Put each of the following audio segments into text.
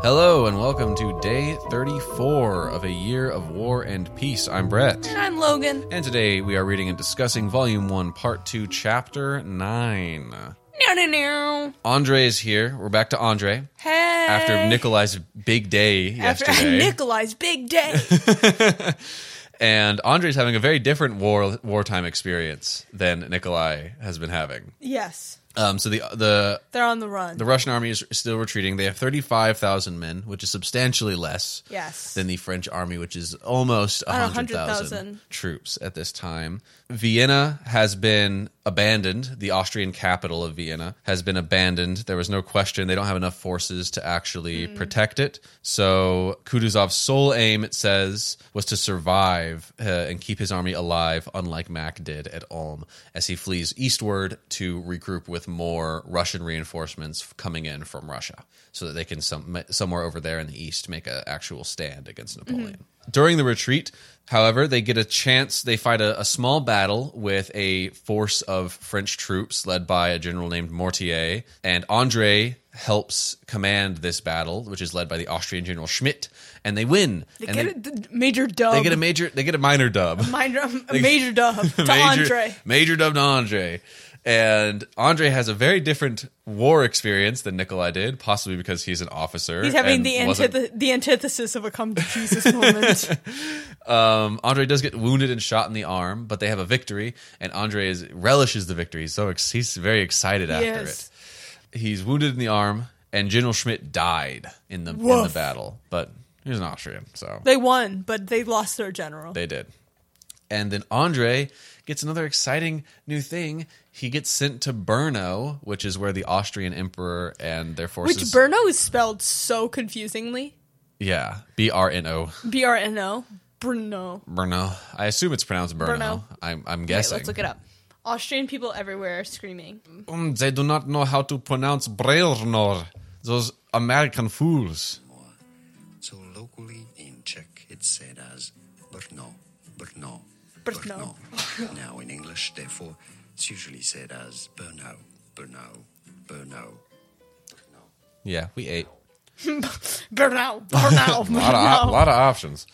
Hello and welcome to day 34 of a year of war and peace. I'm Brett. And I'm Logan. And today we are reading and discussing Volume 1, Part 2, Chapter 9. No, no, no. Andre is here. We're back to Andre Hey. after Nikolai's big day After yesterday. Nikolai's big day. and Andre's having a very different war wartime experience than Nikolai has been having. yes. Um, so the the They're on the run. the Russian army is still retreating. They have 35,000 men, which is substantially less yes. than the French army, which is almost 100,000 100,000. troops at this time. Vienna has been abandoned. The Austrian capital of Vienna has been abandoned. There was no question. They don't have enough forces to actually Hmm. protect it. So Kutuzov's sole aim, it says, was to survive uh, and keep his army alive, unlike Mack did at Ulm, as he flees eastward to regroup with more Russian reinforcements coming in from Russia, so that they can some, somewhere over there in the east make an actual stand against Napoleon. During the retreat, however, they get a chance. They fight a, a small battle with a force of French troops led by a general named Mortier, and Andre helps command this battle, which is led by the Austrian general Schmidt, and they win. they and get a d- major dub. they get a major, they get a minor dub. minor, a major dub to major, Andre. Major dub to Andre. And Andre has a very different war experience than Nikolai did, possibly because he's an officer. He's having the, antith- the antithesis of a come to Jesus moment. Um, Andre does get wounded and shot in the arm, but they have a victory, and Andre is relishes the victory. He's so ex- he's very excited after Yes. it. He's wounded in the arm, and General Schmidt died in the in the battle. But he's an Austrian, so they won, but they lost their general. they did. And then Andre gets another exciting new thing. He gets sent to Brno, which is where the Austrian emperor and their forces. Which forces. Brno is spelled so confusingly. yeah, B R N O, B R N O. Brno. Brno. I assume it's pronounced Brno. Brno. I'm, I'm Wait, guessing. let's look it up. Austrian people everywhere are screaming. Um, they do not know how to pronounce Brno. Those American fools. So locally in Czech, it's said as Brno, Brno, Brno. Brno. now in English, therefore, it's usually said as Brno, Brno, Brno. Yeah, we ate. Brno. Brno. A lot, of, op- Brno. lot of options.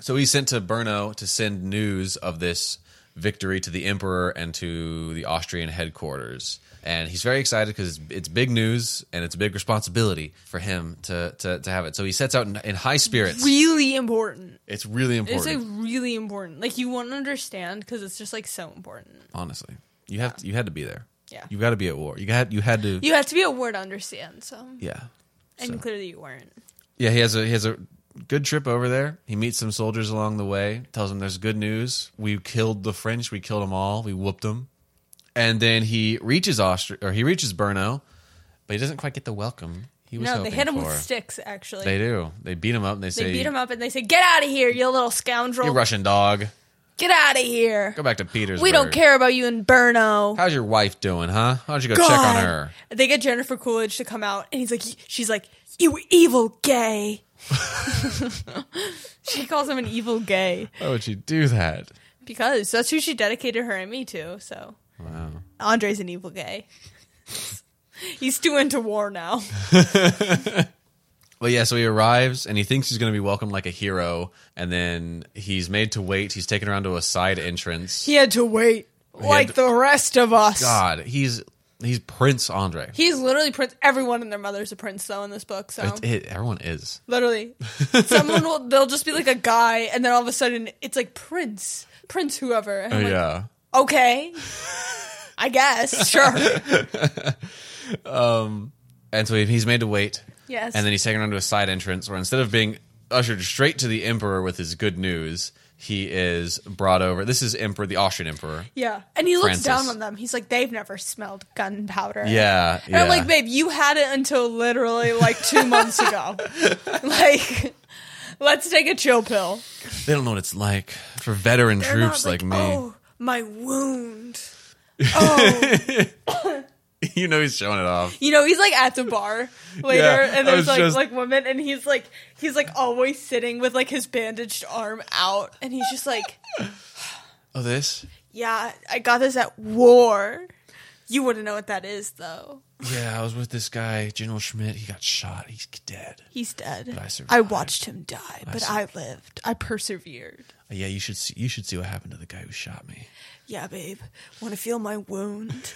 So he's sent to Brno to send news of this victory to the emperor and to the Austrian headquarters. And he's very excited because it's, big news and it's a big responsibility for him to, to, to have it. So he sets out in, in high spirits. Really important. It's really important. It's like really important. Like you won't understand because it's just like so important. honestly. You have to, you had to be there. Yeah. You got to be at war. You had you had to You had to be at war to understand. So, yeah. and So- clearly you weren't. Yeah, he has a he has a good trip over there. He meets some soldiers along the way. Tells them there's good news. We killed the French. We killed them all. We whooped them. And then he reaches Austria or he reaches Brno, but he doesn't quite get the welcome he was No, they hit him for. with sticks. Actually, They do. They beat him up and they, They say, beat him up and they say, "Get out of here, you little scoundrel! "You Russian dog, Get out of here! go back to Petersburg. We don't care about you in Brno." How's your wife doing, huh? Why don't you go check on her?" They get Jennifer Coolidge to come out, and he's like, she's like, "You evil gay." she calls him an evil gay Why would you do that? because that's who she dedicated her and me to. So Wow. Andre's an evil gay. he's too into war now. Well, yeah, so he arrives and he thinks he's going to be welcomed like a hero, and then he's made to wait. He's taken around to a side entrance. He had to wait like the rest of us. God, he's he's Prince Andre. He's literally prince. Everyone and their mother's a prince, though, in this book. So It- it- everyone is. literally, someone will they'll just be like a guy, and then all of a sudden it's like Prince, Prince whoever. And I'm oh, like, yeah. okay, I guess sure. Um, and so he's made to wait, Yes, and then he's taken around to a side entrance where instead of being ushered straight to the emperor with his good news, he is brought over. This is emperor, the Austrian emperor. yeah, and he looks Francis. down on them. He's like, they've never smelled gunpowder. Yeah, And I'm like, babe, you had it until literally like two months ago. like, let's take a chill pill. they don't know what it's like for veteran They're troops not like, me. Oh, my wound. Oh, you know he's showing it off. you know he's like at the bar later, Yeah, and there's like just- like women, and he's like he's like always sitting with like his bandaged arm out, and he's just like, Oh, this? yeah, I got this at war. You wouldn't know what that is, though. Yeah, I was with this guy, General Schmidt. He got shot. He's dead. He's dead. But I I watched him die, but I lived. I persevered. Yeah, you should see, you should see what happened to the guy who shot me. Yeah, babe. Want to feel my wound?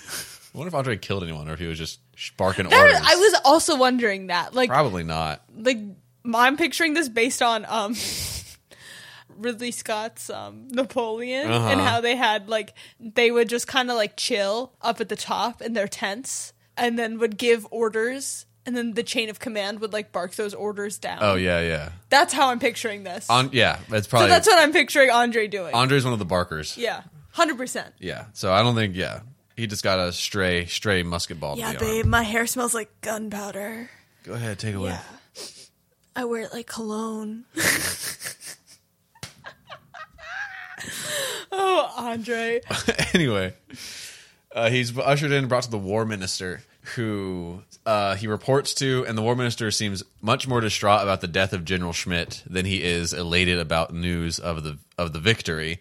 I wonder if Andre killed anyone or if he was just barking There- orders. I was also wondering that. Like, Probably not. like I'm picturing this based on um Ridley Scott's um Napoleon Uh-huh. and how they had like they would just kind of like chill up at the top in their tents and then would give orders and then the chain of command would like bark those orders down. Oh yeah, yeah. That's how I'm picturing this. On yeah, that's so probably that's what I'm picturing Andre doing. Andre's one of the barkers. yeah. 100%. Yeah. So I don't think yeah. He just got a stray stray musket ball Yeah, to the babe, arm. my hair smells like gunpowder. Go ahead, take away. Yeah. I wear it like cologne. oh, Andre. anyway, uh, he's ushered in and brought to the war minister, who uh, he reports to, and the war minister seems much more distraught about the death of General Schmidt than he is elated about news of the of the victory.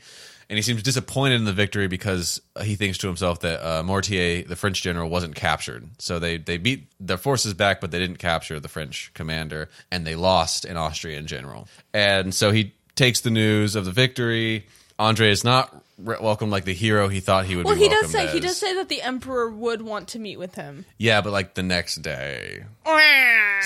And he seems disappointed in the victory because he thinks to himself that uh, Mortier, the French general, wasn't captured. So they, they beat their forces back, but they didn't capture the French commander, and they lost an Austrian general. And so he takes the news of the victory. Andre is not re- welcomed like the hero he thought he would Well, be he does say he does say that the emperor would want to meet with him. Yeah, but like the next day.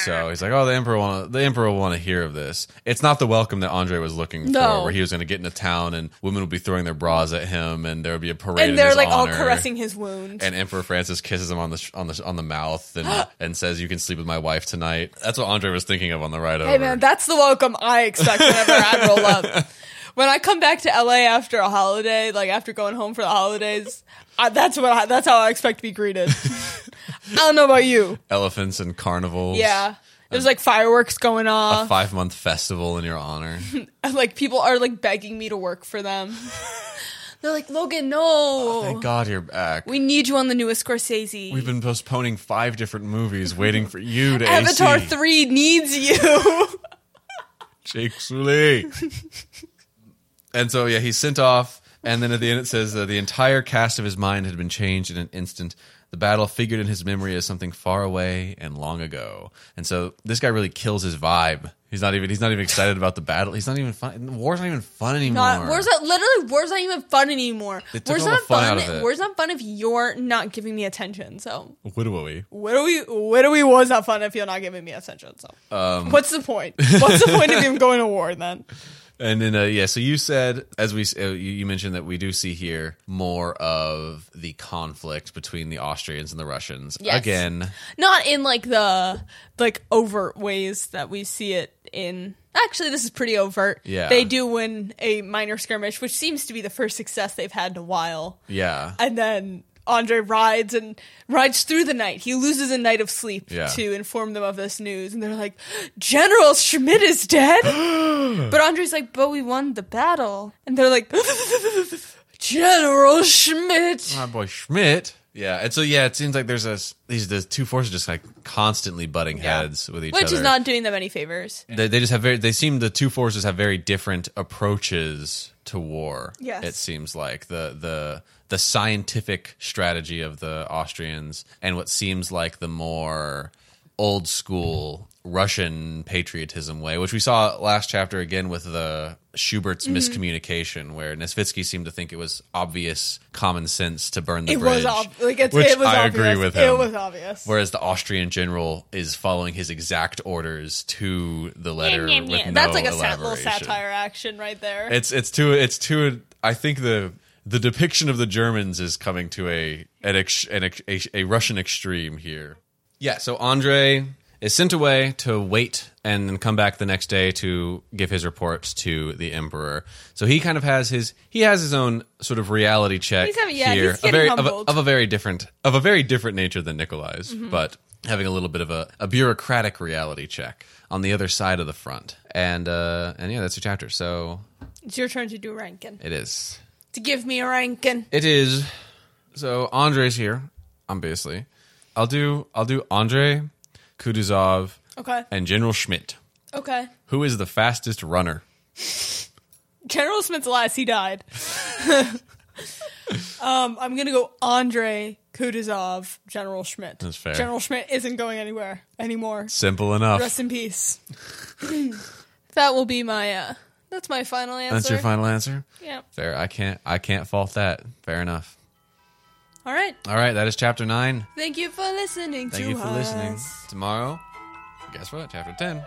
So he's like, "Oh, the emperor want the emperor will want to hear of this." It's not the welcome that Andre was looking No. for, where he was going to get into town and women would be throwing their bras at him, and there would be a parade. and they're like all caressing his wound. And Emperor Francis kisses him on the sh- on the on the mouth and and says, "You can sleep with my wife tonight." That's what Andre was thinking of on the ride over. hey man, that's the welcome I expect whenever I roll up. When I come back to LA after a holiday, like after going home for the holidays, I, that's what I, that's how I expect to be greeted. I don't know about you. Elephants and carnivals. Yeah. There's like fireworks going off. A five month festival in your honor. Like people are like begging me to work for them. They're like, Logan, no. Oh, thank God you're back. We need you on the newest Scorsese. We've been postponing five different movies, waiting for you to Avatar AC. 3 needs you. Jake Sully. And so, yeah, he's sent off. And then at the end, it says uh, the entire cast of his mind had been changed in an instant. The battle figured in his memory as something far away and long ago. And so, this guy really kills his vibe. He's not even. He's not even excited about the battle. He's not even fun. War's not even fun anymore. not, war's not literally war's not even fun anymore. It took War's all the not fun fun. out of it. War's not fun if you're not giving me attention. So What do we? Widowy Widowy was not fun if you're not giving me attention. So Um, what's the point? What's the point of even going to war then? And then, uh, yeah, so you said, as we, uh, you mentioned that we do see here more of the conflict between the Austrians and the Russians. Yes. Again, Not in like the like overt ways that we see it in. Actually, this is pretty overt. Yeah. they do win a minor skirmish, which seems to be the first success they've had in a while. yeah. and then Andre rides and rides through the night. He loses a night of sleep Yeah. to inform them of this news, and they're like, "General Schmidt is dead." but Andre's like, "But we won the battle," and they're like, "General Schmidt." My boy Schmidt. Yeah, and so yeah, it seems like there's a these the two forces just like constantly butting heads with each Which other. Which is not doing them any favors. They, they just have very. They seem the two forces have very different approaches to war. Yes. it seems like the the the scientific strategy of the Austrians and what seems like the more old school Russian patriotism way, which we saw last chapter again with the Schubert's Mm-hmm. miscommunication, where Nesvitsky seemed to think it was obvious common sense to burn the It bridge. was ob- like which it was I obvious. agree with him. It was obvious. Whereas the Austrian general is following his exact orders to the letter Yeah, yeah, with yeah. no That's like a sat- little satire action right there. It's it's too it's too. I think the the depiction of the Germans is coming to a an, ex, an ex, a, a Russian extreme here. Yeah. So Andre is sent away to wait and then come back the next day to give his reports to the emperor. So he kind of has his he has his own sort of reality check He's having- yeah, here, he's a getting very of a, humbled. of a very different of a very different nature than Nikolai's, Mm-hmm. but having a little bit of a, a bureaucratic reality check on the other side of the front. And uh, and yeah, that's your chapter. So it's your turn to do ranking. it is. To give me a ranking. It is. So Andre's here, obviously. I'll do I'll do Andre, Kutuzov, Okay. and General Schmidt. Okay. Who is the fastest runner? General Smith's last, he died. Um, I'm gonna go Andre Kutuzov, General Schmidt. That's fair. General Schmidt isn't going anywhere anymore. Simple enough. Rest in peace. that will be my. uh That's my final answer. That's your final answer. Yeah. Fair. I can't. I can't fault that. Fair enough. All right. All right. That is chapter nine. Thank you for listening Thank you for listening. Tomorrow, guess what? Chapter ten.